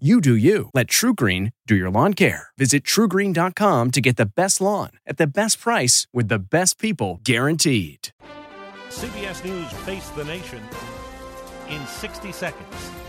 You do you. Let TruGreen do your lawn care. Visit trugreen.com to get the best lawn at the best price with the best people guaranteed. CBS News Face the Nation in 60 seconds.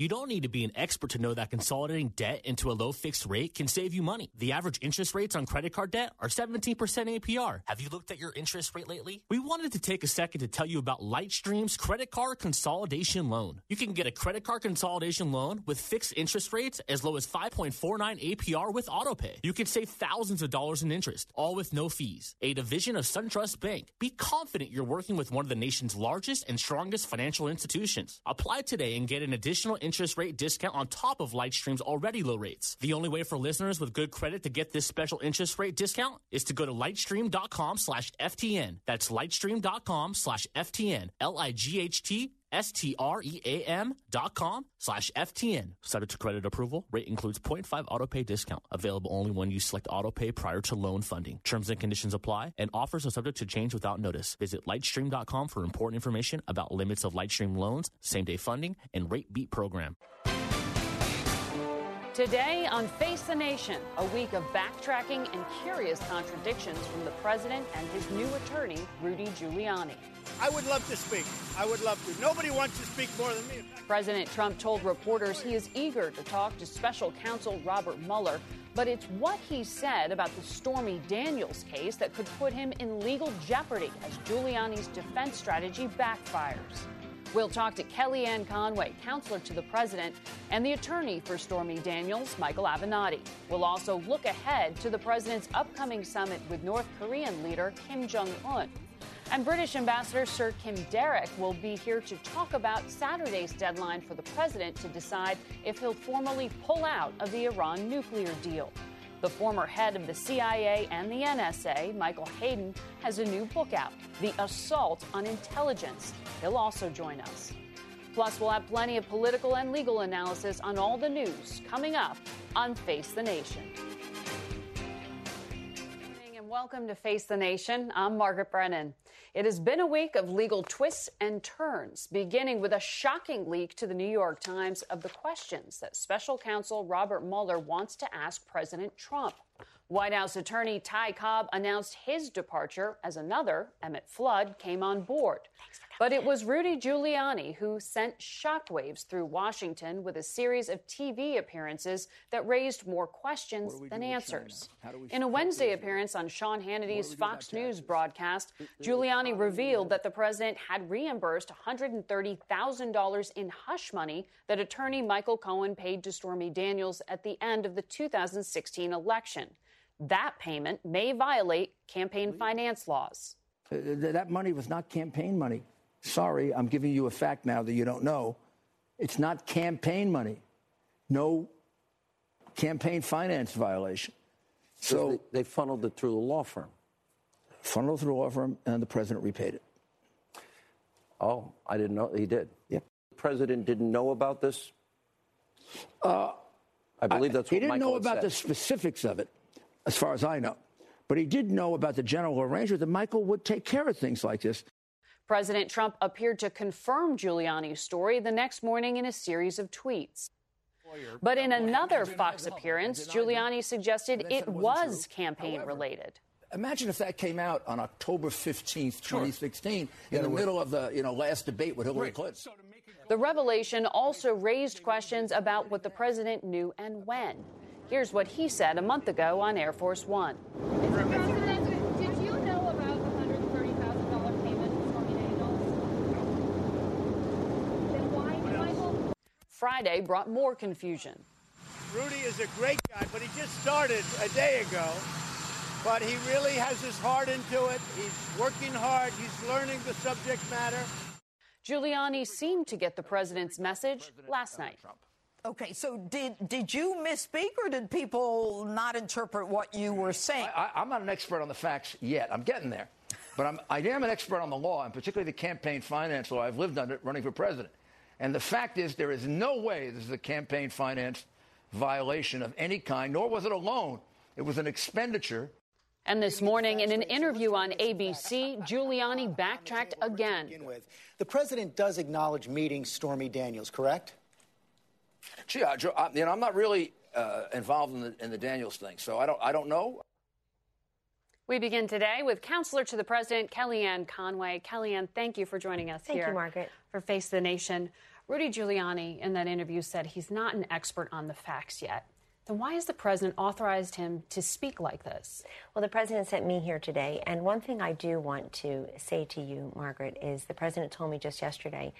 You don't need to be an expert to know that consolidating debt into a low fixed rate can save you money. The average interest rates on credit card debt are 17% APR. Have you looked at your interest rate lately? We wanted to take a second to tell you about Lightstream's credit card consolidation loan. You can get a credit card consolidation loan with fixed interest rates as low as 5.49 APR with autopay. You can save thousands of dollars in interest, all with no fees. A division of SunTrust Bank. Be confident you're working with one of the nation's largest and strongest financial institutions. Apply today and get an additional interest rate discount on top of Lightstream's already low rates. The only way for listeners with good credit to get this special interest rate discount is to go to lightstream.com slash FTN. That's lightstream.com slash FTN. L-I-G-H-T S-T-R-E-A-M dot com slash FTN. Subject to credit approval. Rate includes 0.5 autopay discount. Available only when you select autopay prior to loan funding. Terms and conditions apply and offers are subject to change without notice. Visit lightstream.com for important information about limits of Lightstream loans, same day funding, and rate beat program. Today on Face the Nation, a week of backtracking and curious contradictions from the president and his new attorney, Rudy Giuliani. I would love to speak. I would love to. Nobody wants to speak more than me. President Trump told reporters he is eager to talk to special counsel Robert Mueller, but it's what he said about the Stormy Daniels case that could put him in legal jeopardy as Giuliani's defense strategy backfires. We'll talk to Kellyanne Conway, counselor to the president, and the attorney for Stormy Daniels, Michael Avenatti. We'll also look ahead to the president's upcoming summit with North Korean leader Kim Jong un. And British Ambassador Sir Kim Darroch will be here to talk about Saturday's deadline for the president to decide if he'll formally pull out of the Iran nuclear deal. The former head of the CIA and the NSA, Michael Hayden, has a new book out, The Assault on Intelligence. He'll also join us. Plus, we'll have plenty of political and legal analysis on all the news coming up on Face the Nation. Good morning, and welcome to Face the Nation. I'm Margaret Brennan. It has been a week of legal twists and turns, beginning with a shocking leak to the New York Times of the questions that special counsel Robert Mueller wants to ask President Trump. White House attorney Ty Cobb announced his departure as another, Emmett Flood, came on board. But it was Rudy Giuliani who sent shockwaves through Washington with a series of TV appearances that raised more questions than answers. In a Wednesday appearance on Sean Hannity's Fox News broadcast, Giuliani revealed that the president had reimbursed $130,000 in hush money that attorney Michael Cohen paid to Stormy Daniels at the end of the 2016 election. That payment may violate campaign finance laws. That money was not campaign money. Sorry, I'm giving you a fact now that you don't know. It's not campaign money. No campaign finance violation. So, they, they funneled it through the law firm. Funneled through the law firm, and the president repaid it. Oh, I didn't know he did. Yep. The president didn't know about this. Uh, I believe that's he what he didn't Michael know about said. the specifics of it, as far as I know. But he did know about the general arrangement that Michael would take care of things like this. President Trump appeared to confirm Giuliani's story the next morning in a series of tweets. But in another Fox appearance, Giuliani suggested it was campaign related. Imagine if that came out on October 15th, 2016, in the middle of the you know, last debate with Hillary Clinton. The revelation also raised questions about what the president knew and when. Here's what he said a month ago on Air Force One. Mr. President, did you know about the $130,000 payment to Stormy Daniels? Then why did Michael? Friday brought more confusion. Rudy is a great guy, but he just started a day ago. but he really has his heart into it. He's working hard. He's learning the subject matter. Giuliani seemed to get the president's message last night. Okay, so did did you misspeak, or did people not interpret what you were saying? I, I'm not an expert on the facts yet. I'm getting there. But I'm, I am an expert on the law, and particularly the campaign finance law. I've lived under it running for president. And the fact is, there is no way this is a campaign finance violation of any kind, nor was it a loan. It was an expenditure. And this morning, in an interview on ABC, Giuliani backtracked again. The president does acknowledge meeting Stormy Daniels, correct? Gee, I, you know, I'm not really uh, involved in the, in the Daniels thing, so I don't, I don't know. We begin today with counselor to the president, Kellyanne Conway. Kellyanne, thank you for joining us thank here. you, Margaret. For Face the Nation. Rudy Giuliani, in that interview, said he's not an expert on the facts yet. Then why has the president authorized him to speak like this? Well, the president sent me here today. And one thing I do want to say to you, Margaret, is the president told me just yesterday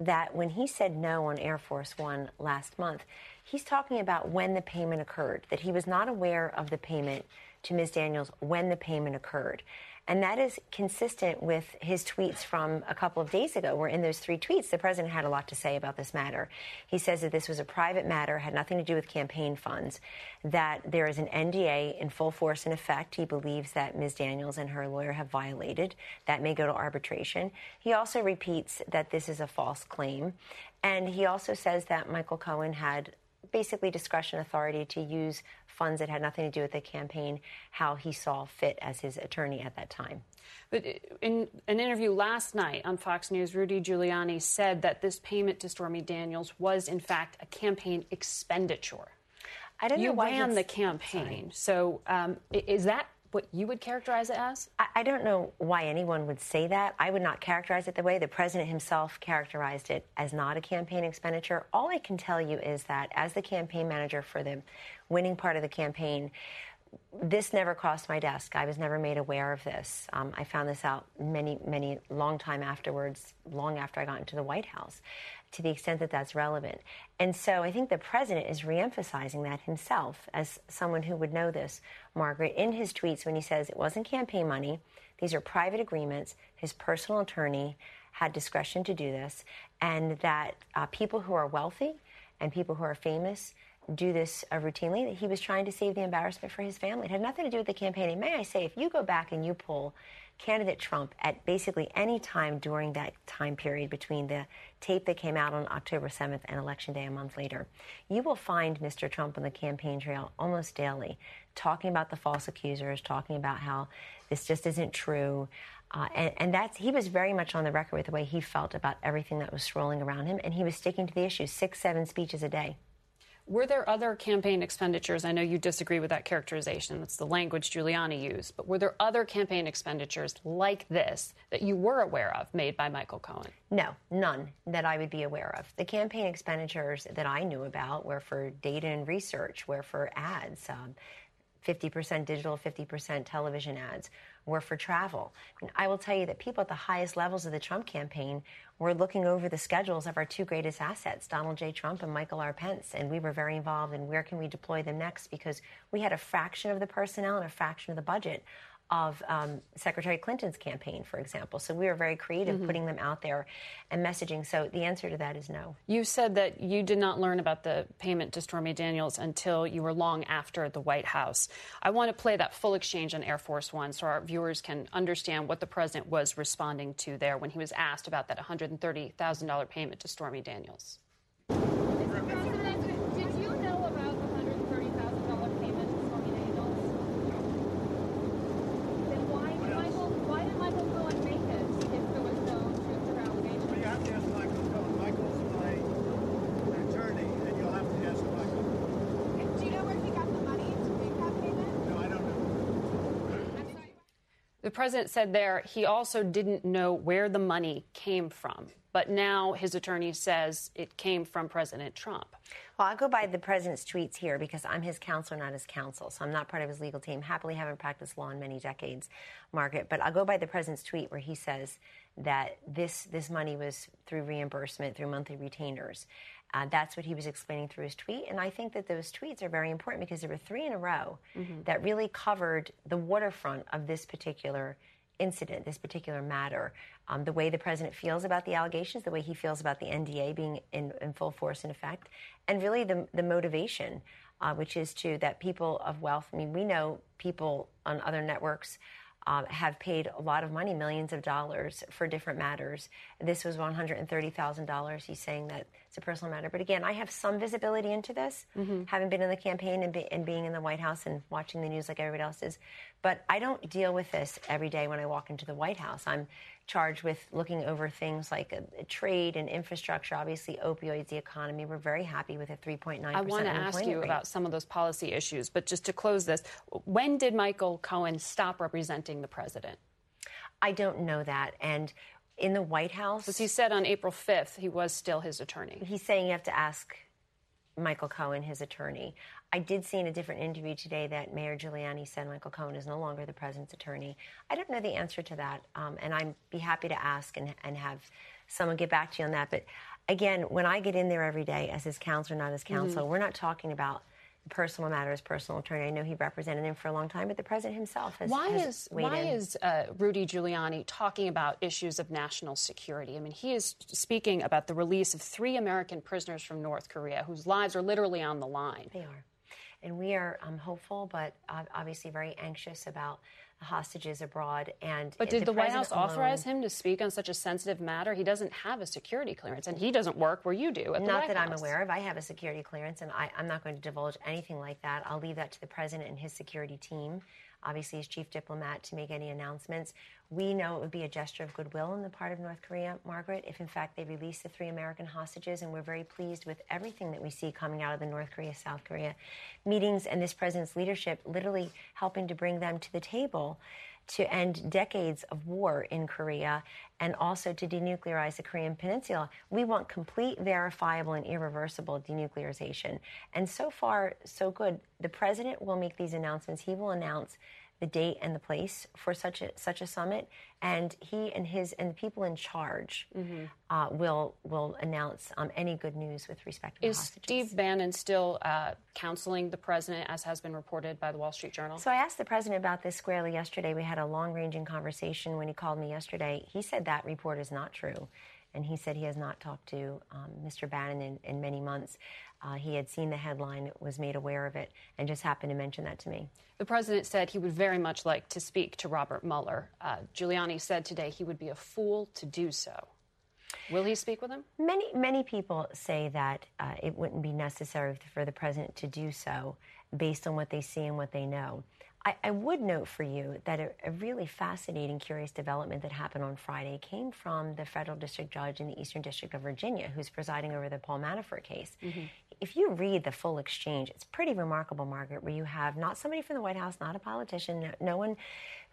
that when he said no on Air Force One last month, he's talking about when the payment occurred, that he was not aware of the payment to Ms. Daniels when the payment occurred. And that is consistent with his tweets from a couple of days ago, where in those three tweets, the president had a lot to say about this matter. He says that this was a private matter, had nothing to do with campaign funds, that there is an NDA in full force and effect. He believes that Ms. Daniels and her lawyer have violated. That may go to arbitration. He also repeats that this is a false claim. And he also says that Michael Cohen had basically discretion authority to use funds that had nothing to do with the campaign, how he saw fit as his attorney at that time. But in an interview last night on Fox News, Rudy Giuliani said that this payment to Stormy Daniels was, in fact, a campaign expenditure. I don't you know why ran the campaign. So um, is that what you would characterize it as? I, don't know why anyone would say that. I would not characterize it the way the president himself characterized it as not a campaign expenditure. All I can tell you is that as the campaign manager for the winning part of the campaign, this never crossed my desk. I was never made aware of this. Um, I found this out many, many long time afterwards, long after I got into the White House, to the extent that that's relevant. And so I think the president is reemphasizing that himself as someone who would know this, Margaret, in his tweets when he says it wasn't campaign money, these are private agreements. His personal attorney had discretion to do this, and that uh, people who are wealthy and people who are famous do this uh, routinely, that he was trying to save the embarrassment for his family. It had nothing to do with the campaign. And may I say, if you go back and you pull candidate Trump at basically any time during that time period between the tape that came out on October 7th and Election Day a month later, you will find Mr. Trump on the campaign trail almost daily talking about the false accusers, talking about how this just isn't true. Uh, and, and that's he was very much on the record with the way he felt about everything that was swirling around him, and he was sticking to the issue. Six, seven speeches a day. Were there other campaign expenditures? I know you disagree with that characterization. That's the language Giuliani used. But were there other campaign expenditures like this that you were aware of made by Michael Cohen? No, none that I would be aware of. The campaign expenditures that I knew about were for data and research, were for ads. Um, 50% digital, 50% television ads were for travel. I, I will tell you that people at the highest levels of the Trump campaign were looking over the schedules of our two greatest assets, Donald J. Trump and Michael R. Pence, and we were very involved in where can we deploy them next because we had a fraction of the personnel and a fraction of the budget of um, Secretary Clinton's campaign, for example. So we were very creative mm-hmm. putting them out there and messaging. So the answer to that is no. You said that you did not learn about the payment to Stormy Daniels until you were long after the White House. I want to play that full exchange on Air Force One so our viewers can understand what the president was responding to there when he was asked about that $130,000 payment to Stormy Daniels. The president said there he also didn't know where the money came from. But now his attorney says it came from President Trump. Well, I'll go by the president's tweets here because I'm his counselor, not his counsel. So I'm not part of his legal team. Happily haven't practiced law in many decades, Margaret. But I'll go by the president's tweet where he says that this, this money was through reimbursement, through monthly retainers. Uh, that's what he was explaining through his tweet. And I think that those tweets are very important because there were three in a row Mhm. that really covered the waterfront of this particular incident, this particular matter. Um, the way the president feels about the allegations, the way he feels about the NDA being in, in full force and effect, and really the, the motivation, uh, which is to that people of wealth. I mean, we know people on other networks um, have paid a lot of money, millions of dollars for different matters. This was $130,000. He's saying that it's a personal matter. But again, I have some visibility into this, having been in the campaign and, be, and being in the White House and watching the news like everybody else is. But I don't deal with this every day when I walk into the White House. I'm charged with looking over things like uh, trade and infrastructure, obviously opioids, the economy. We're very happy with a 3.9% I want to ask you rate. about some of those policy issues, but just to close this, when did Michael Cohen stop representing the president? I don't know that. And in the White House. As he said on April 5th he was still his attorney. He's saying you have to ask Michael Cohen, his attorney. I did see in a different interview today that Mayor Giuliani said Michael Cohen is no longer the president's attorney. I don't know the answer to that, um, and I'd be happy to ask and, and have someone get back to you on that. But again, when I get in there every day as his counselor, not as counsel, Mhm. we're not talking about personal matters, personal attorney. I know he represented him for a long time, but the president himself has, Why has is why in. is uh, Rudy Giuliani talking about issues of national security? I mean, he is speaking about the release of three American prisoners from North Korea whose lives are literally on the line. They are. And we are um, hopeful, but obviously very anxious about the hostages abroad. And But did the, White president House authorize him to speak on such a sensitive matter? He doesn't have a security clearance, and he doesn't work where you do at Not White that I'm aware of. I have a security clearance, and I, I'm not going to divulge anything like that. I'll leave that to the president and his security team, obviously his chief diplomat, to make any announcements. We know it would be a gesture of goodwill on the part of North Korea, Margaret, if in fact they release the three American hostages, and we're very pleased with everything that we see coming out of the North Korea South Korea meetings and this president's leadership, literally helping to bring them to the table to end decades of war in Korea and also to denuclearize the Korean Peninsula. We want complete, verifiable, and irreversible denuclearization. And so far, so good. The president will make these announcements. He will announce the date and the place for such a such a summit, and he and his and the people in charge uh, will will announce um, any good news with respect to Is hostages. Steve Bannon still uh, counseling the president, as has been reported by the Wall Street Journal? So I asked the president about this squarely yesterday. We had a long ranging conversation when he called me yesterday. He said that report is not true. And he said he has not talked to um, Mr. Bannon in, in many months. Uh, he had seen the headline, was made aware of it, and just happened to mention that to me. The president said he would very much like to speak to Robert Mueller. Uh, Giuliani said today he would be a fool to do so. Will he speak with him? Many, many people say that uh, it wouldn't be necessary for the president to do so based on what they see and what they know. I, I would note for you that a, a really fascinating, curious development that happened on Friday came from the federal district judge in the Eastern District of Virginia, who's presiding over the Paul Manafort case. Mm-hmm. If you read the full exchange, it's pretty remarkable, Margaret, where you have not somebody from the White House, not a politician, no, no one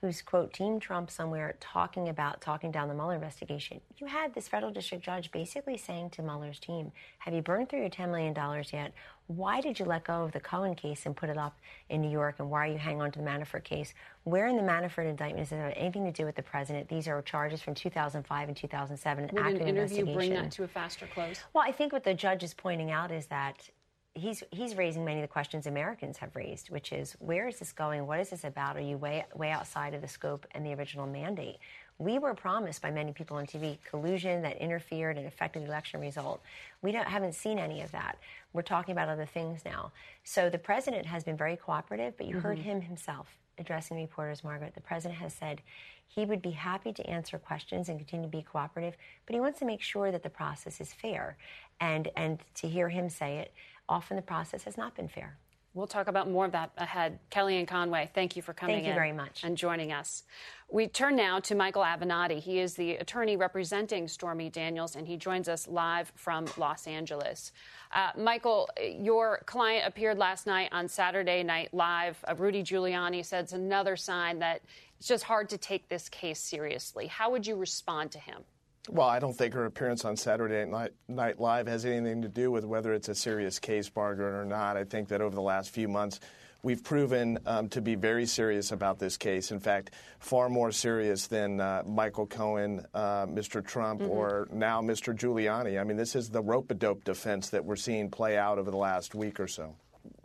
who's, quote, Team Trump somewhere talking about, talking down the Mueller investigation. You had this federal district judge basically saying to Mueller's team, Have you burned through your $10 million yet? Why did you let go of the Cohen case and put it up in New York? And why are you hanging on to the Manafort case? Where in the Manafort indictment does it have anything to do with the president? These are charges from 2005 and 2007, an Would an interview bring that to a faster close? Well, I think what the judge is pointing out is that he's he's raising many of the questions Americans have raised, which is where is this going? What is this about? Are you way way outside of the scope and the original mandate? We were promised by many people on TV collusion that interfered and affected the election result. We don't, haven't seen any of that. We're talking about other things now. So the president has been very cooperative, but you heard Mhm. him himself addressing reporters, Margaret. The president has said he would be happy to answer questions and continue to be cooperative, but he wants to make sure that the process is fair. And and to hear him say it, often the process has not been fair. We'll talk about more of that ahead. Kellyanne Conway, thank you for coming Thank you in very much. and joining us. We turn now to Michael Avenatti. He is the attorney representing Stormy Daniels, and he joins us live from Los Angeles. Uh, Michael, your client appeared last night on Saturday Night Live. Uh, Rudy Giuliani said it's another sign that it's just hard to take this case seriously. How would you respond to him? Well, I don't think her appearance on Saturday Night, Night Live has anything to do with whether it's a serious case, Margaret, or not. I think that over the last few months, we've proven um, to be very serious about this case. In fact, far more serious than uh, Michael Cohen, uh, Mr. Trump, Mm-hmm. or now Mr. Giuliani. I mean, this is the rope a dope defense that we're seeing play out over the last week or so.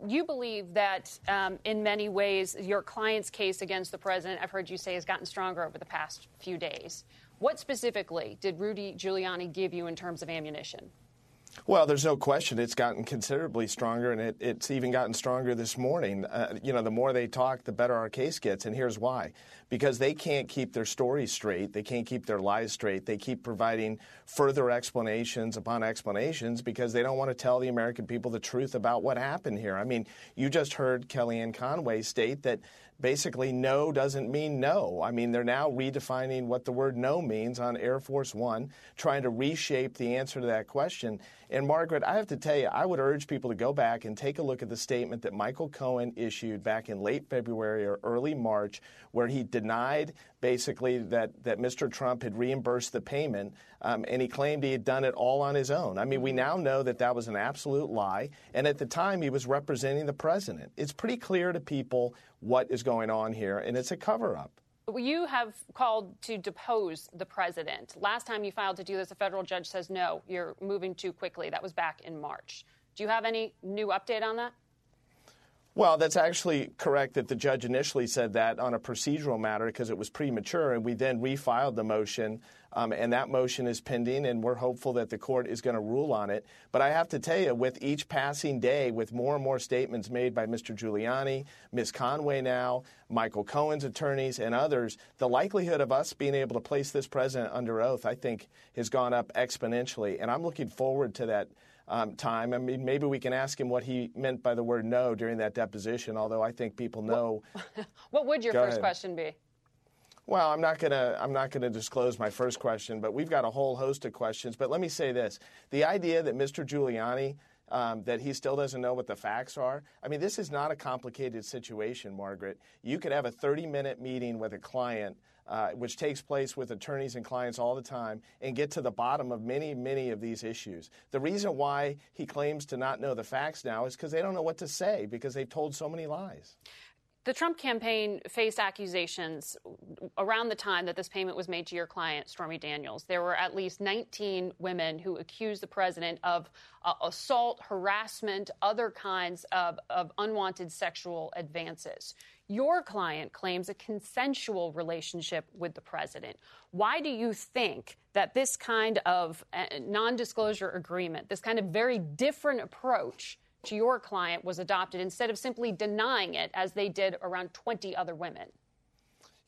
You believe that um, in many ways your client's case against the president, I've heard you say, has gotten stronger over the past few days. What specifically did Rudy Giuliani give you in terms of ammunition? Well, there's no question it's gotten considerably stronger, and it, it's even gotten stronger this morning. Uh, you know, the more they talk, the better our case gets, and here's why. Because they can't keep their stories straight, they can't keep their lies straight, they keep providing further explanations upon explanations because they don't want to tell the American people the truth about what happened here. I mean, you just heard Kellyanne Conway state that basically no doesn't mean no. I mean, they're now redefining what the word no means on Air Force One, trying to reshape the answer to that question. And Margaret, I have to tell you, I would urge people to go back and take a look at the statement that Michael Cohen issued back in late February or early March, where he denied basically that, that Mr. Trump had reimbursed the payment, um, and he claimed he had done it all on his own. I mean, we now know that that was an absolute lie, and at the time he was representing the president. It's pretty clear to people what is going on here, and it's a cover up. You have called to depose the president. Last time you filed to do this, a federal judge says no, you're moving too quickly. That was back in March. Do you have any new update on that? Well, that's actually correct that the judge initially said that on a procedural matter because it was premature, and we then refiled the motion, um, and that motion is pending, and we're hopeful that the court is going to rule on it. But I have to tell you, with each passing day, with more and more statements made by Mr. Giuliani, Ms. Conway now, Michael Cohen's attorneys, and others, the likelihood of us being able to place this president under oath, I think, has gone up exponentially, and I'm looking forward to that um, time. I mean, maybe we can ask him what he meant by the word no during that deposition, although I think people know. What would your Go first ahead. question be? Well, I'm not gonna I'm not gonna disclose my first question, but we've got a whole host of questions. But let me say this: the idea that Mr. Giuliani um, that he still doesn't know what the facts are. I mean, this is not a complicated situation, Margaret. You could have a 30 minute meeting with a client. Uh, which takes place with attorneys and clients all the time, and get to the bottom of many, many of these issues. The reason why he claims to not know the facts now is because they don't know what to say because they've told so many lies. The Trump campaign faced accusations around the time that this payment was made to your client, Stormy Daniels. There were at least 19 women who accused the president of uh, assault, harassment, other kinds of, of unwanted sexual advances. Your client claims a consensual relationship with the president. Why do you think that this kind of uh, non disclosure agreement, this kind of very different approach, to your client was adopted instead of simply denying it as they did around 20 other women?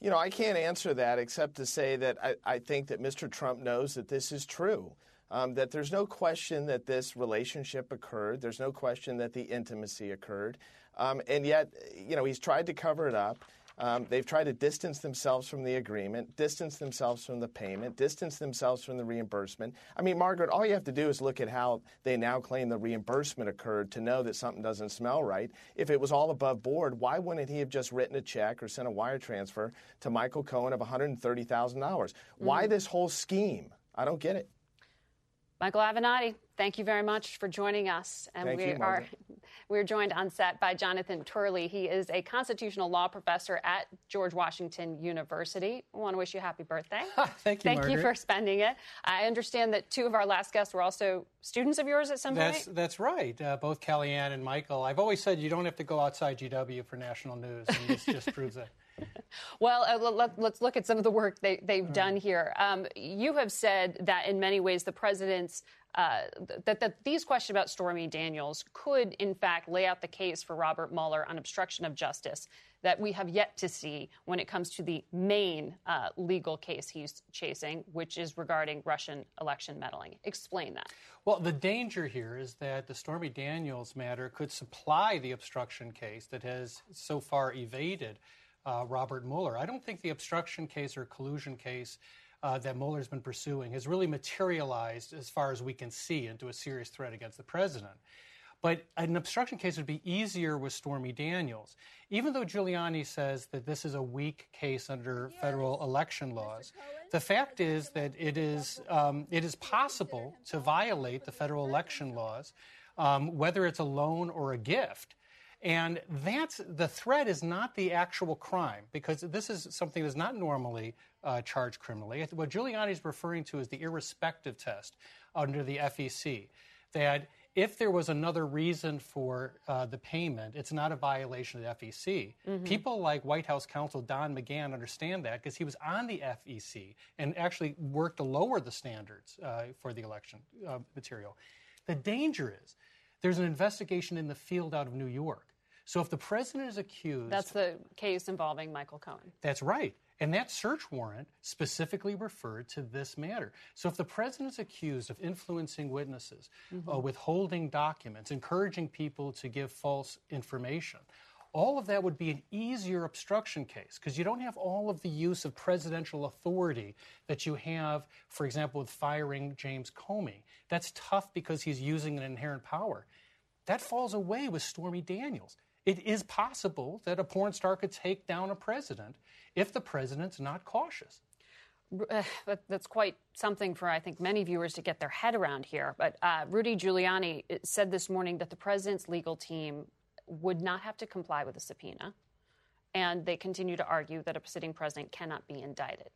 You know, I can't answer that except to say that I, I think that Mr. Trump knows that this is true. Um, that there's no question that this relationship occurred. There's no question that the intimacy occurred. Um, and yet, you know, he's tried to cover it up. Um, they've tried to distance themselves from the agreement, distance themselves from the payment, distance themselves from the reimbursement. I mean, Margaret, all you have to do is look at how they now claim the reimbursement occurred to know that something doesn't smell right. If it was all above board, why wouldn't he have just written a check or sent a wire transfer to Michael Cohen of $130,000? Why this whole scheme? I don't get it. Michael Avenatti, thank you very much for joining us. And Thank we you, are. We're joined on set by Jonathan Turley. He is a constitutional law professor at George Washington University. I want to wish you a happy birthday. Thank you, Thank you for spending it. I understand that two of our last guests were also students of yours at some That's point. that's right. Uh, both Kellyanne and Michael. I've always said you don't have to go outside GW for national news, and this just proves it. Well, uh, let, us look at some of the work they, they've done here. Um, you have said that in many ways the president's uh, that, that these questions about Stormy Daniels could, in fact, lay out the case for Robert Mueller on obstruction of justice that we have yet to see when it comes to the main uh, legal case he's chasing, which is regarding Russian election meddling. Explain that. Well, the danger here is that the Stormy Daniels matter could supply the obstruction case that has so far evaded uh, Robert Mueller. I don't think the obstruction case or collusion case uh, that Mueller's been pursuing has really materialized, as far as we can see, into a serious threat against the president. But an obstruction case would be easier with Stormy Daniels. Even though Giuliani says that this is a weak case under federal election laws, the fact is that it is, um, it is possible to violate the federal election laws, um, whether it's a loan or a gift. And that's the threat is not the actual crime because this is something that's not normally uh, charged criminally. What Giuliani is referring to is the irrespective test under the FEC. That if there was another reason for uh, the payment, it's not a violation of the FEC. Mm-hmm. People like White House counsel Don McGahn understand that because he was on the FEC and actually worked to lower the standards uh, for the election uh, material. The danger is there's an investigation in the field out of New York. So if the president is accused. That's the case involving Michael Cohen. That's right. And that search warrant specifically referred to this matter. So if the president is accused of influencing witnesses, mm-hmm. uh, withholding documents, encouraging people to give false information, all of that would be an easier obstruction case because you don't have all of the use of presidential authority that you have, for example, with firing James Comey. That's tough because he's using an inherent power. That falls away with Stormy Daniels. It is possible that a porn star could take down a president if the president's not cautious. Uh, that's quite something for, I think, many viewers to get their head around here. But uh, Rudy Giuliani uh, said this morning that the president's legal team would not have to comply with a subpoena, and they continue to argue that a sitting president cannot be indicted.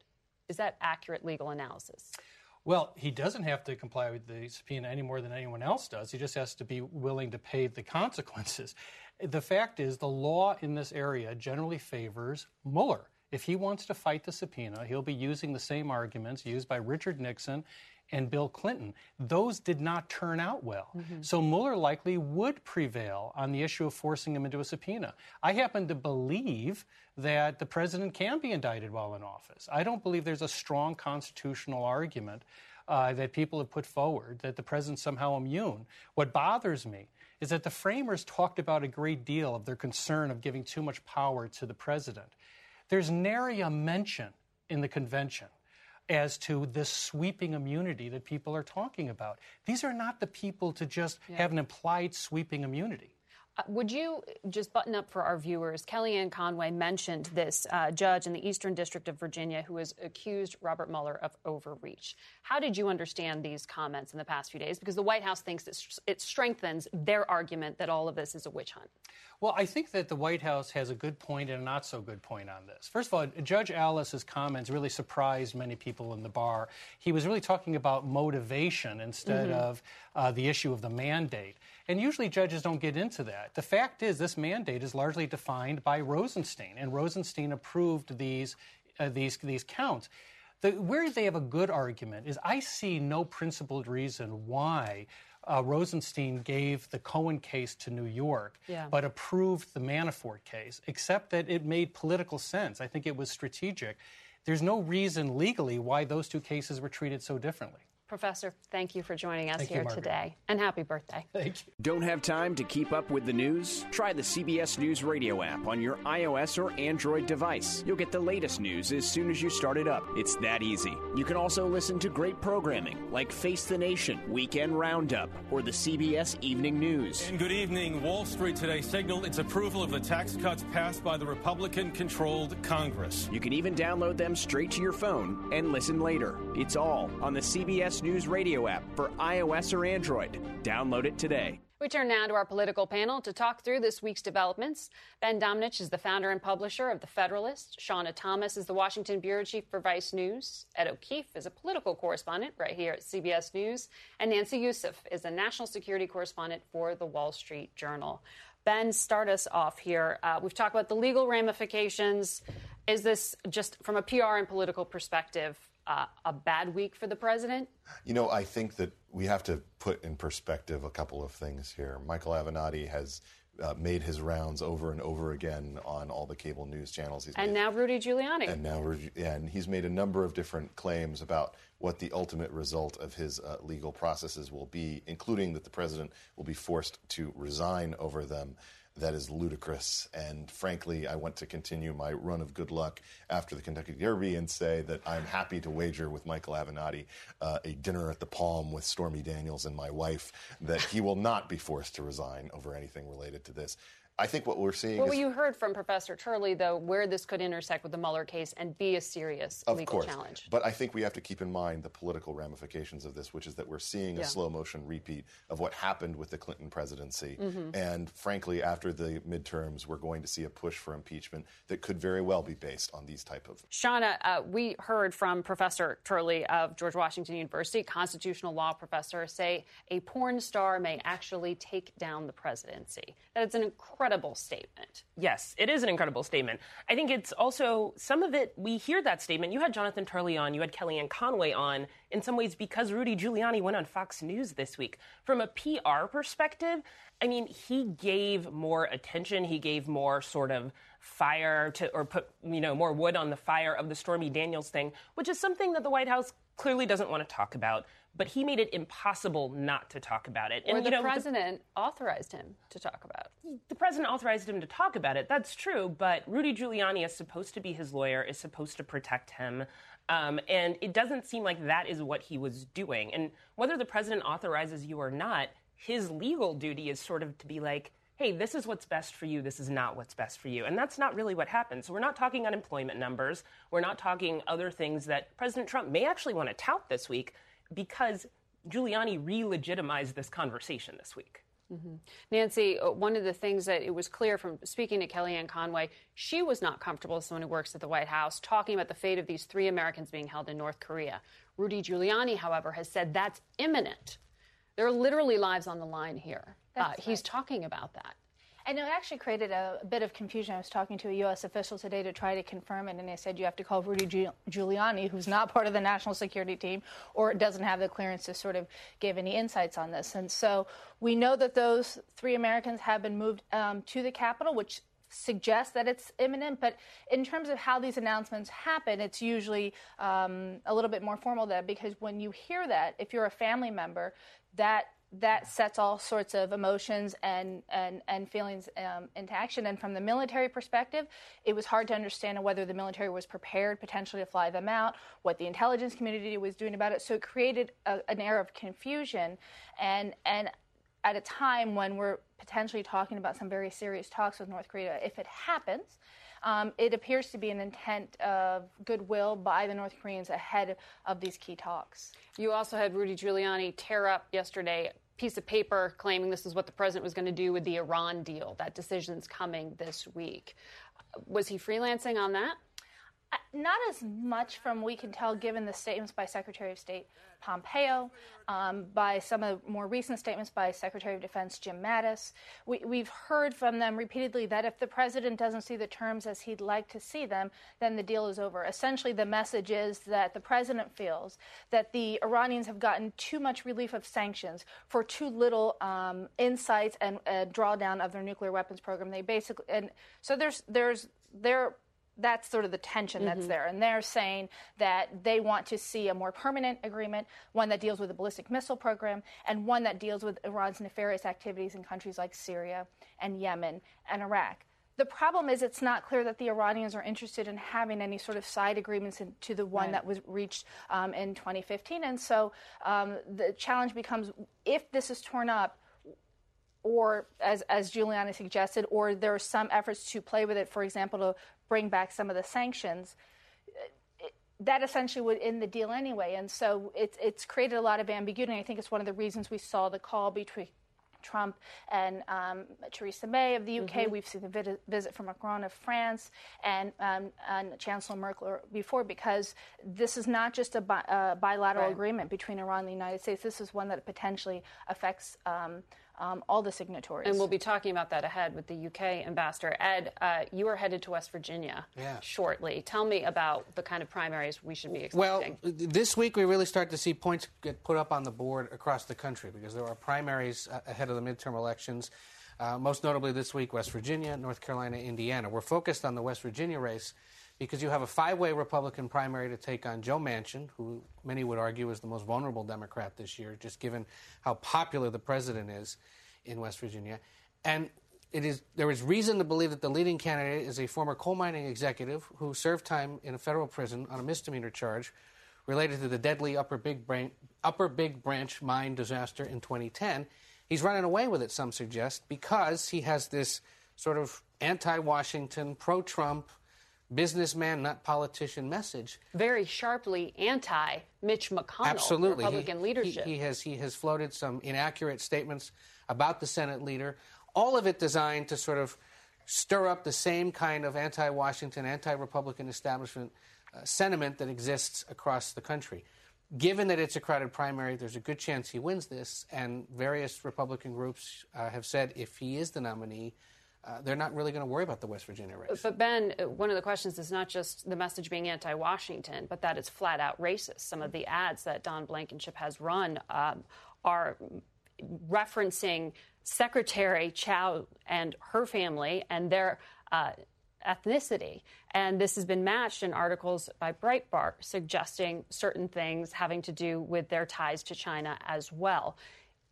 Is that accurate legal analysis? Well, he doesn't have to comply with the subpoena any more than anyone else does. He just has to be willing to pay the consequences. The fact is, the law in this area generally favors Mueller. If he wants to fight the subpoena, he'll be using the same arguments used by Richard Nixon and Bill Clinton. Those did not turn out well. Mm-hmm. So Mueller likely would prevail on the issue of forcing him into a subpoena. I happen to believe that the president can be indicted while in office. I don't believe there's a strong constitutional argument uh, that people have put forward that the president's somehow immune. What bothers me is that the framers talked about a great deal of their concern of giving too much power to the president. There's nary a mention in the convention as to this sweeping immunity that people are talking about. These are not the people to just yeah. have an implied sweeping immunity. Uh, would you just button up for our viewers? Kellyanne Conway mentioned this uh, judge in the Eastern District of Virginia who has accused Robert Mueller of overreach. How did you understand these comments in the past few days? Because the White House thinks it strengthens their argument that all of this is a witch hunt. Well, I think that the White House has a good point and a not so good point on this. First of all, Judge Ellis's comments really surprised many people in the bar. He was really talking about motivation instead mm-hmm. of uh, the issue of the mandate. And usually judges don't get into that. The fact is, this mandate is largely defined by Rosenstein, and Rosenstein approved these, uh, these, these counts. The, where they have a good argument is I see no principled reason why uh, Rosenstein gave the Cohen case to New York, yeah. but approved the Manafort case, except that it made political sense. I think it was strategic. There's no reason legally why those two cases were treated so differently. Professor, thank you for joining us thank here you, today. And happy birthday. Thank you. Don't have time to keep up with the news? Try the CBS News Radio app on your iOS or Android device. You'll get the latest news as soon as you start it up. It's that easy. You can also listen to great programming like Face the Nation, Weekend Roundup, or the CBS Evening News. And good evening. Wall Street today signaled its approval of the tax cuts passed by the Republican controlled Congress. You can even download them straight to your phone and listen later. It's all on the CBS News Radio app for iOS or Android. Download it today. We turn now to our political panel to talk through this week's developments. Ben Domenech is the founder and publisher of The Federalist. Shauna Thomas is the Washington bureau chief for Vice News. Ed O'Keefe is a political correspondent right here at CBS News. And Nancy Youssef is a national security correspondent for The Wall Street Journal. Ben, start us off here. Uh, we've talked about the legal ramifications. Is this just from a PR and political perspective? Uh, a bad week for the president? You know, I think that we have to put in perspective a couple of things here. Michael Avenatti has uh, made his rounds over and over again on all the cable news channels. He's and made, now Rudy Giuliani. And now, and he's made a number of different claims about what the ultimate result of his uh, legal processes will be, including that the president will be forced to resign over them that is ludicrous. And frankly, I want to continue my run of good luck after the Kentucky Derby and say that I'm happy to wager with Michael Avenatti uh, a dinner at the Palm with Stormy Daniels and my wife that he will not be forced to resign over anything related to this. I think what we're seeing Well, is you heard from Professor Turley, though, where this could intersect with the Mueller case and be a serious Of legal course. challenge. But I think we have to keep in mind the political ramifications of this, which is that we're seeing Yeah. a slow motion repeat of what happened with the Clinton presidency. Mhm. And frankly, after the midterms, we're going to see a push for impeachment that could very well be based on these type of Shauna, uh, we heard from Professor Turley of George Washington University, constitutional law professor, say a porn star may actually take down the presidency. That is an incredible statement. Yes, it is an incredible statement. I think it's also some of it, we hear that statement. You had Jonathan Turley on, you had Kellyanne Conway on, in some ways because Rudy Giuliani went on Fox News this week. From a PR perspective, I mean, he gave more attention, he gave more sort of fire to, or put, you know, more wood on the fire of the Stormy Daniels thing, which is something that the White House clearly doesn't want to talk about. But he made it impossible not to talk about it. Or you the know, president authorized him to talk about. the president authorized him to talk about it. That's true, but Rudy Giuliani is supposed to be his lawyer, is supposed to protect him. Um, and it doesn't seem like that is what he was doing. And whether the president authorizes you or not, his legal duty is sort of to be like, hey, this is what's best for you, this is not what's best for you. And that's not really what happened. So we're not talking unemployment numbers, we're not talking other things that President Trump may actually want to tout this week because Giuliani re legitimized this conversation this week. Mhm. Nancy, uh, one of the things that it was clear from speaking to Kellyanne Conway, she was not comfortable as someone who works at the White House talking about the fate of these three Americans being held in North Korea. Rudy Giuliani, however, has said that's imminent. There are literally lives on the line here. Uh, That's he's talking about that. And it actually created a, a bit of confusion. I was talking to a U.S. official today to try to confirm it, and they said you have to call Rudy Giuliani, who's not part of the national security team or doesn't have the clearance to sort of give any insights on this. And so we know that those three Americans have been moved um, to the capital, which suggests that it's imminent. But in terms of how these announcements happen, it's usually um, a little bit more formal than because when you hear that, if you're a family member, that that sets all sorts of emotions and and and feelings um, into action. And from the military perspective, it was hard to understand whether the military was prepared potentially to fly them out, what the intelligence community was doing about it. So it created a, an air of confusion, and and at a time when we're potentially talking about some very serious talks with North Korea, if it happens. Um, it appears to be an intent of goodwill by the North Koreans ahead of these key talks. You also had Rudy Giuliani tear up yesterday piece of paper claiming this is what the president was going to do with the Iran deal. That decision's coming this week. Was he freelancing on that? Not as much from we can tell, given the statements by Secretary of State Pompeo, um, by some of the more recent statements by Secretary of Defense Jim Mattis. We, we've heard from them repeatedly that if the president doesn't see the terms as he'd like to see them, then the deal is over. Essentially, the message is that the president feels that the Iranians have gotten too much relief of sanctions for too little um, insights and uh, drawdown of their nuclear weapons program. They basically, and so there's there's there that's sort of the tension that's Mhm. there. And they're saying that they want to see a more permanent agreement, one that deals with the ballistic missile program, and one that deals with Iran's nefarious activities in countries like Syria and Yemen and Iraq. The problem is it's not clear that the Iranians are interested in having any sort of side agreements in, to the one Right. that was reached um, in 2015. And so um, the challenge becomes if this is torn up, or as as Giuliani suggested, or there are some efforts to play with it, for example, to bring back some of the sanctions. That essentially would end the deal anyway, and so it's it's created a lot of ambiguity. I think it's one of the reasons we saw the call between Trump and um, Theresa May of the UK. Mhm. We've seen the vid- visit from Macron of France and, um, and Chancellor Merkel before, because this is not just a bi- uh, bilateral Right. agreement between Iran and the United States. This is one that potentially affects um, um, all the signatories. And we'll be talking about that ahead with the UK ambassador. Ed, uh, you are headed to West Virginia Yeah. shortly. Tell me about the kind of primaries we should be expecting. Well, this week we really start to see points get put up on the board across the country because there are primaries uh, ahead of the midterm elections. Uh, most notably this week, West Virginia, North Carolina, Indiana. We're focused on the West Virginia race because you have a five way Republican primary to take on Joe Manchin, who many would argue is the most vulnerable Democrat this year, just given how popular the president is in West Virginia. And it is, there is reason to believe that the leading candidate is a former coal mining executive who served time in a federal prison on a misdemeanor charge related to the deadly Upper Big, Bran- Upper Big Branch mine disaster in 2010. He's running away with it, some suggest, because he has this sort of anti Washington, pro Trump, businessman, not politician message. Very sharply anti Mitch McConnell, Absolutely. Republican he, leadership. He, he, has, he has floated some inaccurate statements about the Senate leader, all of it designed to sort of stir up the same kind of anti Washington, anti Republican establishment uh, sentiment that exists across the country. Given that it's a crowded primary, there's a good chance he wins this, and various Republican groups uh, have said if he is the nominee, uh, they're not really going to worry about the West Virginia race. But Ben, uh, one of the questions is not just the message being anti-Washington, but that it's flat out racist. Some of the ads that Don Blankenship has run um, are referencing Secretary Chao and her family and their uh, ethnicity. And this has been matched in articles by Breitbart suggesting certain things having to do with their ties to China as well.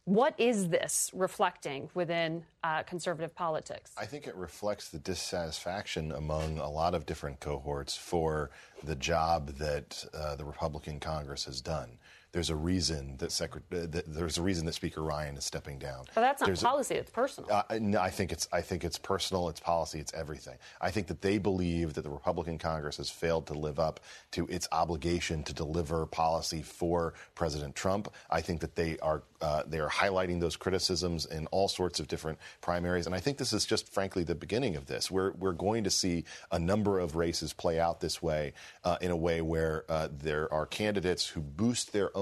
What is this reflecting within uh, conservative politics? I think it reflects the dissatisfaction among a lot of different cohorts for the job that uh, the Republican Congress has done there's a reason that, Secret- uh, that, there's a reason that Speaker Ryan is stepping down. But that's not there's policy; a, it's personal. Uh, no, I think it's I think it's personal. It's policy. It's everything. I think that they believe that the Republican Congress has failed to live up to its obligation to deliver policy for President Trump. I think that they are uh, they are highlighting those criticisms in all sorts of different primaries, and I think this is just frankly the beginning of this. We're we're going to see a number of races play out this way uh, in a way where uh, there are candidates who boost their own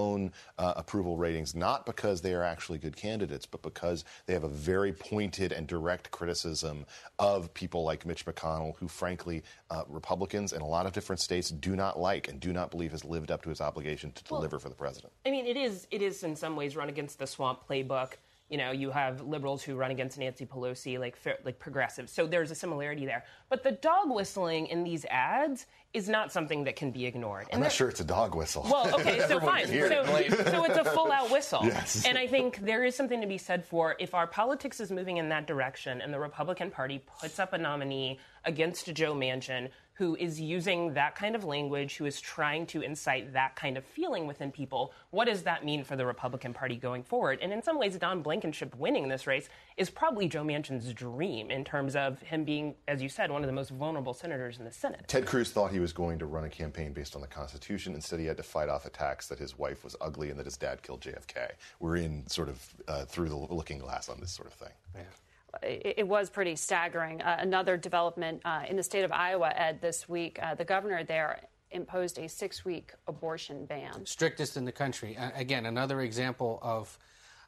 uh, approval ratings, not because they are actually good candidates, but because they have a very pointed and direct criticism of people like Mitch McConnell, who, frankly, uh, Republicans in a lot of different states do not like and do not believe has lived up to his obligation to deliver well, for the president. I mean, it is it is in some ways run against the swamp playbook you know, you have liberals who run against Nancy Pelosi, like like progressives. So there's a similarity there. But the dog whistling in these ads is not something that can be ignored. And I'm not sure it's a dog whistle. Well, okay, so fine. So, so it's a full out whistle. Yes. And I think there is something to be said for if our politics is moving in that direction and the Republican Party puts up a nominee against Joe Manchin who is using that kind of language, who is trying to incite that kind of feeling within people, what does that mean for the Republican Party going forward? And in some ways, Don Blankenship winning this race is probably Joe Manchin's dream in terms of him being, as you said, one of the most vulnerable senators in the Senate. Ted Cruz thought he was going to run a campaign based on the Constitution. Instead, he had to fight off attacks that his wife was ugly and that his dad killed JFK. We're in sort of uh, through the looking glass on this sort of thing. Yeah it, was pretty staggering. Uh, another development uh, in the state of Iowa, Ed, this week, uh, the governor there imposed a six week abortion ban. Strictest in the country. again, another example of.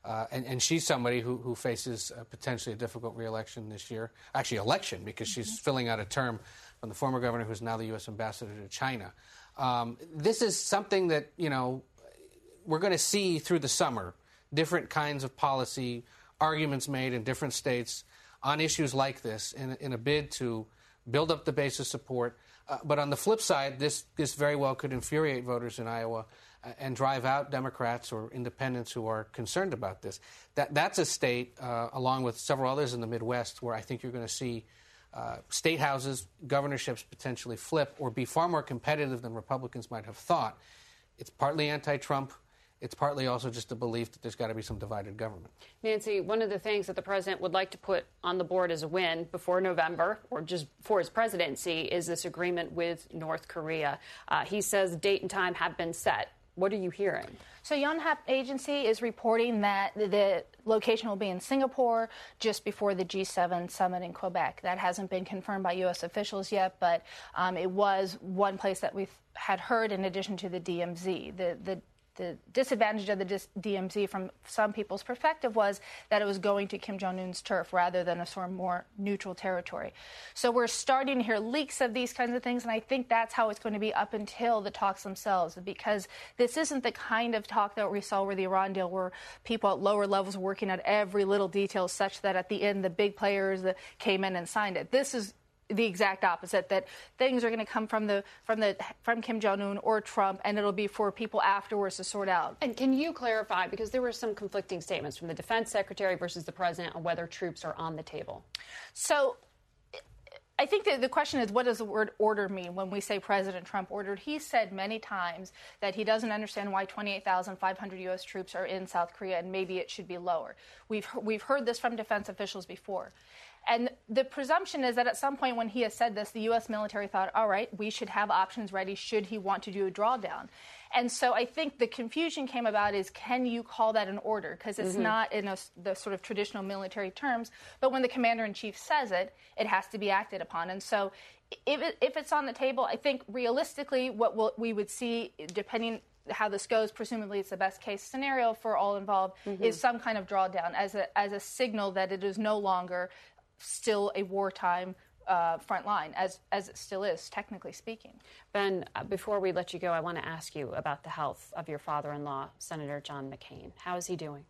Uh, and, and, she's somebody who, who faces potentially a difficult reelection this year. Actually, election, because she's mm-hmm. filling out a term from the former governor who's now the U.S. ambassador to China. Um, this is something that, you know, we're going to see through the summer different kinds of policy arguments made in different states on issues like this in, in a bid to build up the base of support. Uh, but on the flip side, this, this very well could infuriate voters in Iowa uh, and drive out Democrats or independents who are concerned about this. That, that's a state, uh, along with several others in the Midwest, where I think you're going to see uh, state houses, governorships potentially flip or be far more competitive than Republicans might have thought. It's partly anti Trump it's partly also just a belief that there's got to be some divided government. Nancy, one of the things that the president would like to put on the board as a win before November or just for his presidency is this agreement with North Korea. Uh, he says date and time have been set. What are you hearing? So Yonhap Agency is reporting that the location will be in Singapore just before the G7 summit in Quebec. That hasn't been confirmed by U.S. officials yet, but um, it was one place that we've had heard in addition to the DMZ. The, the the disadvantage of the DMZ from some people's perspective was that it was going to Kim Jong Un's turf rather than a sort of more neutral territory. So we're starting to hear leaks of these kinds of things, and I think that's how it's going to be up until the talks themselves, because this isn't the kind of talk that we saw with the Iran deal, where people at lower levels were working at every little detail, such that at the end the big players uh, came in and signed it. This is the exact opposite that things are going to come from the from the from Kim Jong Un or Trump and it'll be for people afterwards to sort out. And can you clarify because there were some conflicting statements from the defense secretary versus the president on whether troops are on the table. So I think that the question is what does the word order mean when we say President Trump ordered? He said many times that he doesn't understand why 28,500 U.S. troops are in South Korea and maybe it should be lower. We've, we've heard this from defense officials before. And the presumption is that at some point when he has said this, the U.S. military thought, all right, we should have options ready should he want to do a drawdown. And so I think the confusion came about is can you call that an order? Because it's Mhm. not in a, the sort of traditional military terms. But when the commander in chief says it, it has to be acted upon. And so if, it, if it's on the table, I think realistically what we'll, we would see, depending how this goes, presumably it's the best case scenario for all involved, Mhm. is some kind of drawdown as a, as a signal that it is no longer still a wartime uh, front line, as, as it still is, technically speaking. Ben, uh, before we let you go, I want to ask you about the health of your father in law, Senator John McCain. How is he doing?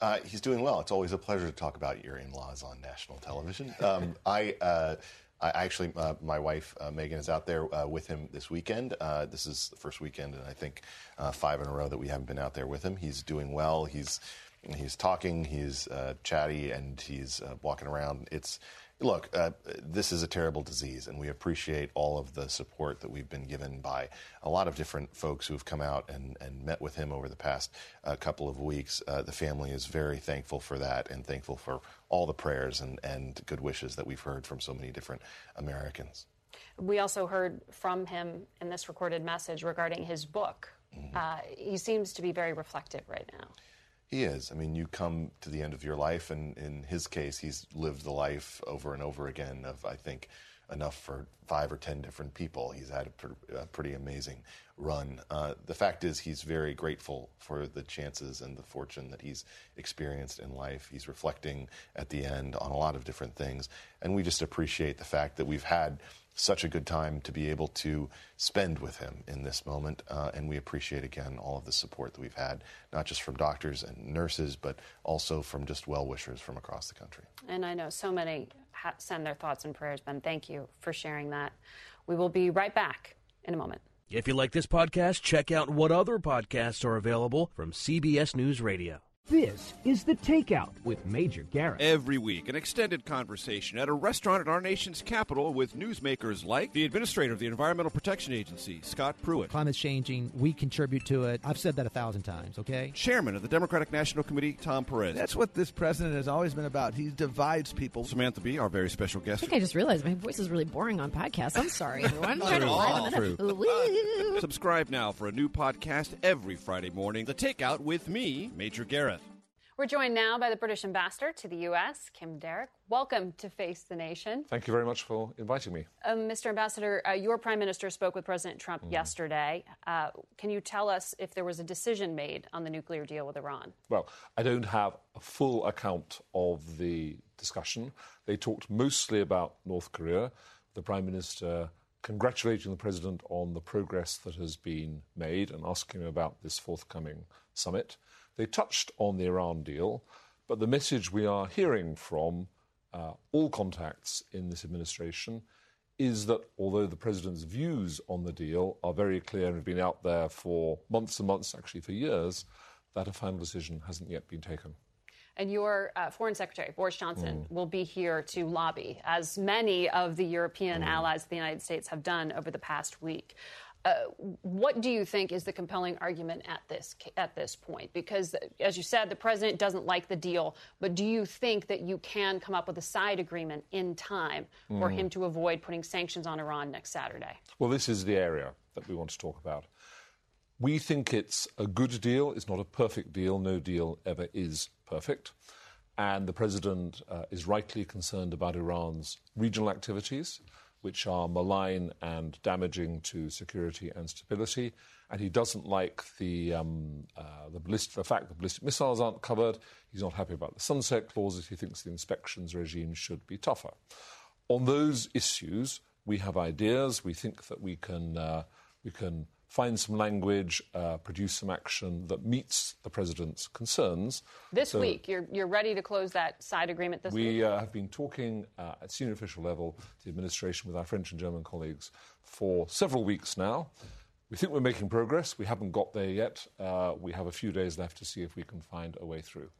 Uh, he's doing well. It's always a pleasure to talk about your in-laws on national television. Um, I, uh, I actually, uh, my wife uh, Megan is out there uh, with him this weekend. Uh, this is the first weekend, and I think uh, five in a row that we haven't been out there with him. He's doing well. He's he's talking. He's uh, chatty, and he's uh, walking around. It's look, uh, this is a terrible disease, and we appreciate all of the support that we've been given by a lot of different folks who have come out and, and met with him over the past uh, couple of weeks. Uh, the family is very thankful for that and thankful for all the prayers and, and good wishes that we've heard from so many different Americans. We also heard from him in this recorded message regarding his book. Uh, he seems to be very reflective right now. He is. I mean, you come to the end of your life, and in his case, he's lived the life over and over again of, I think, enough for five or ten different people. He's had a, pr- a pretty amazing run. Uh, the fact is, he's very grateful for the chances and the fortune that he's experienced in life. He's reflecting at the end on a lot of different things, and we just appreciate the fact that we've had such a good time to be able to spend with him in this moment. Uh, and we appreciate again all of the support that we've had, not just from doctors and nurses, but also from just well wishers from across the country. And I know so many ha- send their thoughts and prayers, Ben. Thank you for sharing that. We will be right back in a moment. If you like this podcast, check out what other podcasts are available from CBS News Radio. This is The Takeout with Major Garrett. Every week, an extended conversation at a restaurant in our nation's capital with newsmakers like the administrator of the Environmental Protection Agency, Scott Pruitt, Climate's changing. We contribute to it. I've said that a thousand times, okay? chairman of the Democratic National Committee, Tom Perez. That's what this president has always been about. He divides people. Samantha Bee, our very special guest. I guest. think I just realized my voice is really boring on podcasts. I'm sorry, everyone. I'm trying to True. liven it True. up. Woo. Subscribe now for a new podcast every Friday morning. The Takeout with me, Major Garrett. We're joined now by the British ambassador to the U.S., Kim Darroch. Welcome to Face the Nation. Thank you very much for inviting me. Um, Mr. Ambassador, uh, your prime minister spoke with President Trump Mm-hmm. yesterday. Uh, can you tell us if there was a decision made on the nuclear deal with Iran? Well, I don't have a full account of the discussion. They talked mostly about North Korea. The Prime Minister congratulating the President on the progress that has been made and asking him about this forthcoming summit. They touched on the Iran deal, but the message we are hearing from uh, all contacts in this administration is that although the president's views on the deal are very clear and have been out there for months and months, actually for years, that a final decision hasn't yet been taken. And your uh, Foreign Secretary, Boris Johnson, Mm. will be here to lobby, as many of the European Mm. allies of the United States have done over the past week. Uh, what do you think is the compelling argument at this at this point? Because, as you said, the president doesn't like the deal. But do you think that you can come up with a side agreement in time for Mm. him to avoid putting sanctions on Iran next Saturday? Well, this is the area that we want to talk about. We think it's a good deal. It's not a perfect deal. No deal ever is perfect. And the president uh, is rightly concerned about Iran's regional activities, which are malign and damaging to security and stability. And he doesn't like the, um, uh, the, ballist- the fact that ballistic missiles aren't covered. He's not happy about the sunset clauses. He thinks the inspections regime should be tougher. On those issues, we have ideas. We think that we can, uh, we can find some language, uh, produce some action that meets the president's concerns. This So week, you're you're ready to close that side agreement this week. we uh, have been talking uh, at senior official level to the administration with our French and German colleagues for several weeks now. We think we're making progress. We haven't got there yet. Uh, we have a few days left to see if we can find a way through.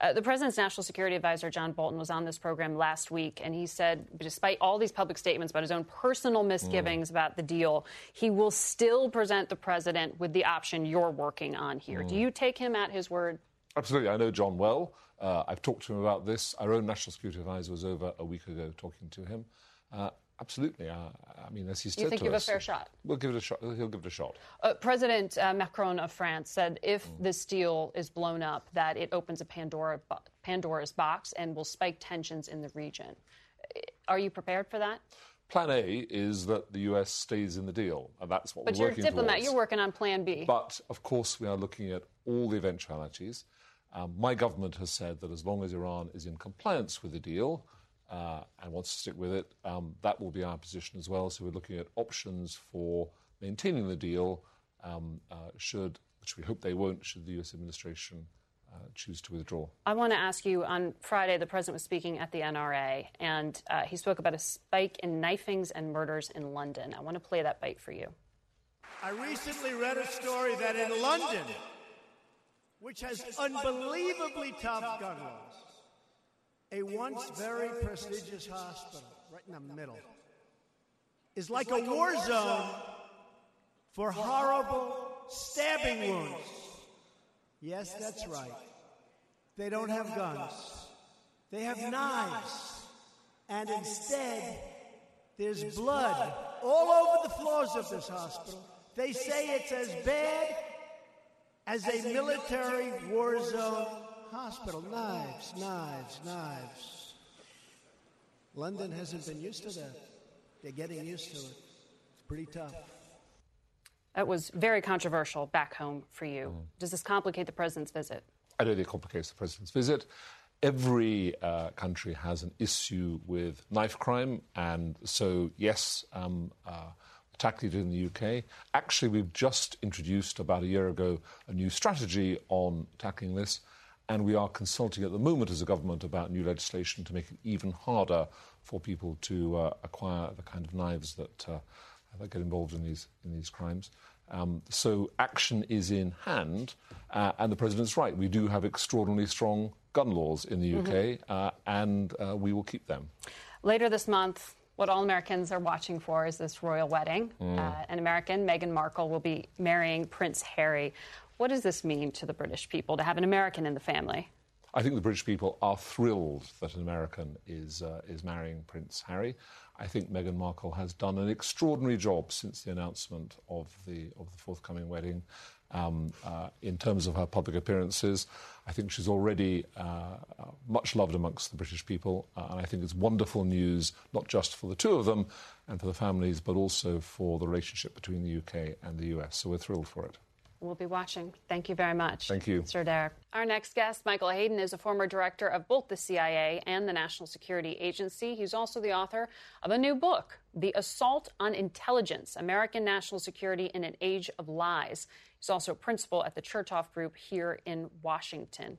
Uh, the president's national security advisor, John Bolton, was on this program last week, and he said, despite all these public statements about his own personal misgivings about the deal, he will still present the president with the option you're working on here. Do Mm. you take him at his word? Absolutely. I know John well. Uh, I've talked to him about this. Our own national security advisor was over a week ago talking to him. Uh, absolutely. Uh, I mean, as he said you think you have us, a fair shot? We'll give it a shot. He'll give it a shot. Uh, President uh, Macron of France said if mm. this deal is blown up, that it opens a Pandora, Pandora's box and will spike tensions in the region. Are you prepared for that? Plan A is that the US stays in the deal, and that's what but we're working But you're a diplomat. Towards. You're working on Plan B. But of course, we are looking at all the eventualities. Um, my government has said that as long as Iran is in compliance with the deal uh, and wants to stick with it, um, that will be our position as well. So we're looking at options for maintaining the deal, um, uh, should which we hope they won't, should the US administration uh, choose to withdraw. I want to ask you on Friday, the president was speaking at the NRA, and uh, he spoke about a spike in knifings and murders in London. I want to play that bite for you. I recently read a story that in London, which has unbelievably tough gun laws, a once very prestigious hospital right in the middle, is like a war zone for horrible stabbing wounds. Yes, that's right. They don't have guns, they have knives. And instead, there's blood all over the floors of this hospital. They say it's as bad as a military war zone hospital. Knives, knives, knives. London hasn't been used to that. They're getting used to it. It's pretty tough. That was very controversial back home for you. Mm. Does this complicate the president's visit? I don't think it complicates the president's visit. Every uh, country has an issue with knife crime, and so, yes, um, uh, tackling it in the UK. Actually, we've just introduced about a year ago a new strategy on tackling this, and we are consulting at the moment as a government about new legislation to make it even harder for people to uh, acquire the kind of knives that uh, that get involved in these in these crimes. Um, so action is in hand, uh, and the president's right. We do have extraordinarily strong gun laws in the UK, mm-hmm. uh, and uh, we will keep them. Later this month, what all Americans are watching for is this royal wedding. Mm. Uh, an American, Meghan Markle, will be marrying Prince Harry. What does this mean to the British people to have an American in the family? I think the British people are thrilled that an American is, uh, is marrying Prince Harry. I think Meghan Markle has done an extraordinary job since the announcement of the, of the forthcoming wedding. Um, uh, in terms of her public appearances, I think she's already uh, much loved amongst the British people, uh, and I think it's wonderful news, not just for the two of them and for the families, but also for the relationship between the UK and the US. So we're thrilled for it. We'll be watching. Thank you very much. Thank you. Sir Derek. Our next guest, Michael Hayden, is a former director of both the CIA and the National Security Agency. He's also the author of a new book, The Assault on Intelligence American National Security in an Age of Lies. He's also a principal at the Chertoff Group here in Washington.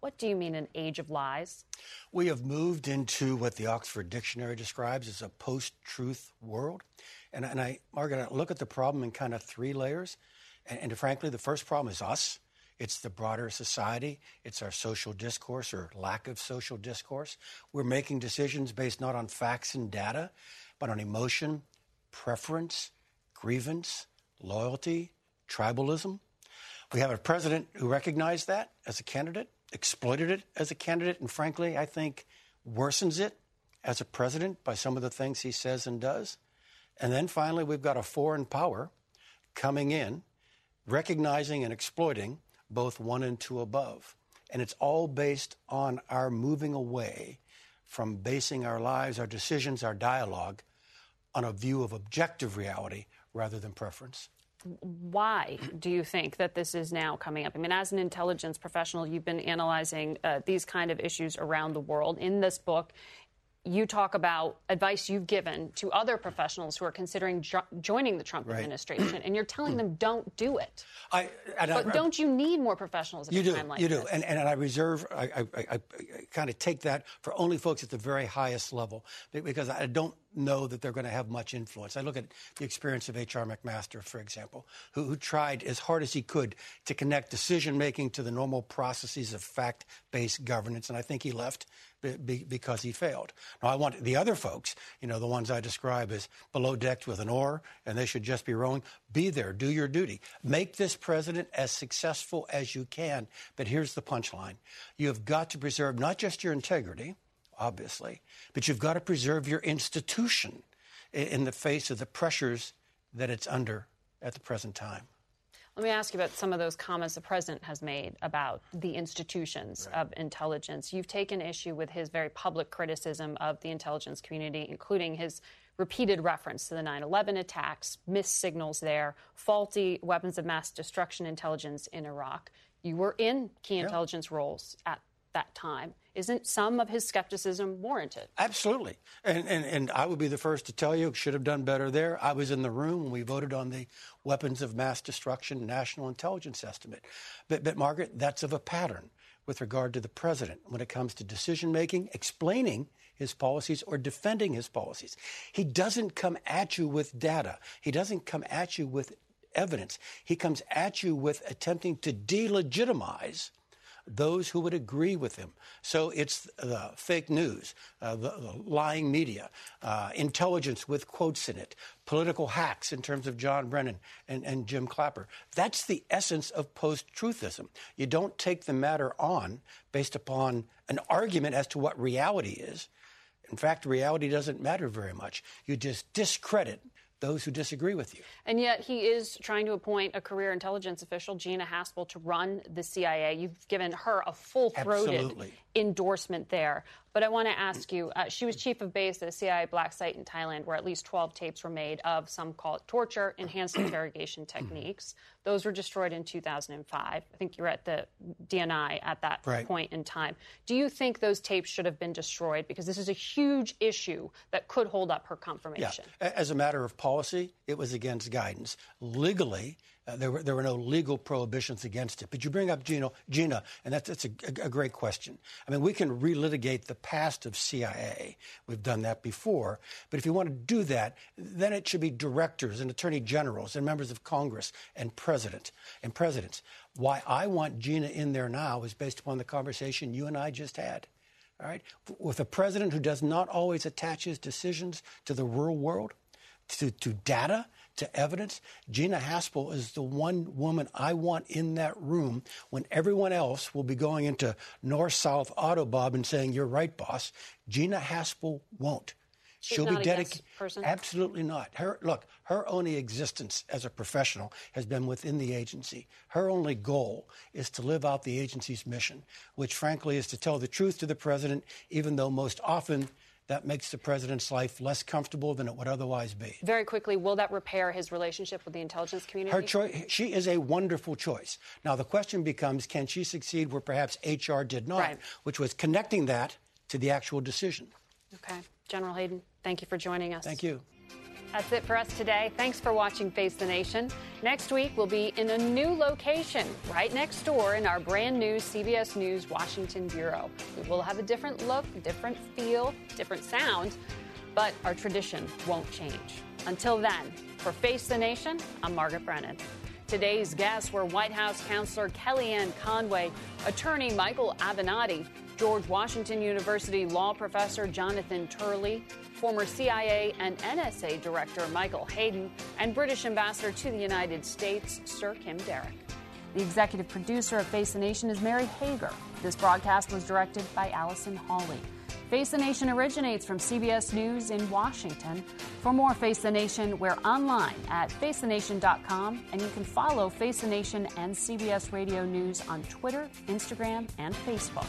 What do you mean, an age of lies? We have moved into what the Oxford Dictionary describes as a post truth world. And, and I, Margaret, I look at the problem in kind of three layers. And, and frankly, the first problem is us. It's the broader society. It's our social discourse or lack of social discourse. We're making decisions based not on facts and data, but on emotion, preference, grievance, loyalty, tribalism. We have a president who recognized that as a candidate, exploited it as a candidate, and frankly, I think worsens it as a president by some of the things he says and does. And then finally, we've got a foreign power coming in recognizing and exploiting both one and two above. And it's all based on our moving away from basing our lives, our decisions, our dialogue on a view of objective reality rather than preference. Why do you think that this is now coming up? I mean, as an intelligence professional, you've been analyzing uh, these kind of issues around the world. In this book, you talk about advice you've given to other professionals who are considering jo- joining the Trump right. administration, and you're telling them don't do it. I, but I, don't you need more professionals at you a do, time like you do. this? do, and, and I reserve, I, I, I kind of take that for only folks at the very highest level because I don't know that they're going to have much influence. I look at the experience of H.R. McMaster, for example, who, who tried as hard as he could to connect decision making to the normal processes of fact based governance, and I think he left be, because he failed. Now, I want the other folks, you know, the ones I describe as below decked with an oar, and they should just be rowing. Be there, do your duty. Make this president as successful as you can. But here's the punchline you have got to preserve not just your integrity obviously, but you've got to preserve your institution in the face of the pressures that it's under at the present time. Let me ask you about some of those comments the president has made about the institutions right. of intelligence. You've taken issue with his very public criticism of the intelligence community, including his repeated reference to the 9 11 attacks, missed signals there, faulty weapons of mass destruction intelligence in Iraq. You were in key intelligence roles at that time. Isn't some of his skepticism warranted? Absolutely. And, and, and I would be the first to tell you, should have done better there. I was in the room when we voted on the weapons of mass destruction national intelligence estimate. But, but Margaret, that's of a pattern with regard to the president when it comes to decision making, explaining his policies or defending his policies. He doesn't come at you with data. He doesn't come at you with evidence. He comes at you with attempting to delegitimize those who would agree with him. So it's the fake news, uh, the, the, lying media, uh, intelligence with quotes in it, political hacks in terms of John Brennan and, and Jim Clapper. That's the essence of post truthism. You don't take the matter on based upon an argument as to what reality is. In fact, reality doesn't matter very much. You just discredit those who disagree with you. And yet he is trying to appoint a career intelligence official, Gina Haspel, to run the CIA. You've given her a full throated endorsement there. But I want to ask you uh, she was chief of base at a CIA black site in Thailand where at least 12 tapes were made of some call it torture, enhanced interrogation techniques. Those were destroyed in 2005. I think you were at the DNI at that right. point in time. Do you think those tapes should have been destroyed? Because this is a huge issue that could hold up her confirmation. Yeah. As a matter of policy, it was against guidance. Legally, uh, there, were, there were no legal prohibitions against it. But you bring up Gino, Gina, and that's, that's a, a, great question. I mean, we can relitigate the past of CIA. We've done that before. But if you want to do that, then it should be directors and attorney generals and members of Congress and president and presidents. Why I want Gina in there now is based upon the conversation you and I just had. All right, with a president who does not always attach his decisions to the real world, to, to data, to evidence. Gina Haspel is the one woman I want in that room when everyone else will be going into north south Autobahn and saying, You're right, boss. Gina Haspel won't. She's She'll be dedicated. Absolutely not. Her look. Her only existence as a professional has been within the agency. Her only goal is to live out the agency's mission, which, frankly, is to tell the truth to the president, even though most often that makes the president's life less comfortable than it would otherwise be. Very quickly, will that repair his relationship with the intelligence community? Her choice, she is a wonderful choice. Now the question becomes, can she succeed where perhaps HR did not, right. which was connecting that to the actual decision. Okay, General Hayden, thank you for joining us. Thank you. That's it for us today. Thanks for watching Face the Nation. Next week, we'll be in a new location right next door in our brand new CBS News Washington Bureau. We will have a different look, different feel, different sound, but our tradition won't change. Until then, for Face the Nation, I'm Margaret Brennan. Today's guests were White House counselor Kellyanne Conway, attorney Michael Avenatti, George Washington University law professor Jonathan Turley, former CIA and NSA Director Michael Hayden, and British Ambassador to the United States, Sir Kim Darroch. The executive producer of Face the Nation is Mary Hager. This broadcast was directed by Allison Hawley. Face the Nation originates from CBS News in Washington. For more Face the Nation, we're online at facethenation.com, and you can follow Face the Nation and CBS Radio News on Twitter, Instagram, and Facebook.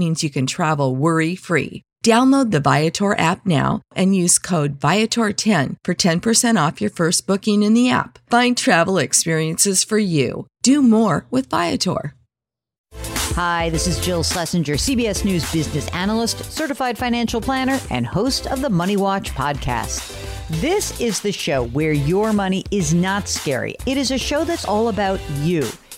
means you can travel worry free. Download the Viator app now and use code Viator10 for 10% off your first booking in the app. Find travel experiences for you. Do more with Viator. Hi, this is Jill Schlesinger, CBS News business analyst, certified financial planner, and host of the Money Watch podcast. This is the show where your money is not scary. It is a show that's all about you.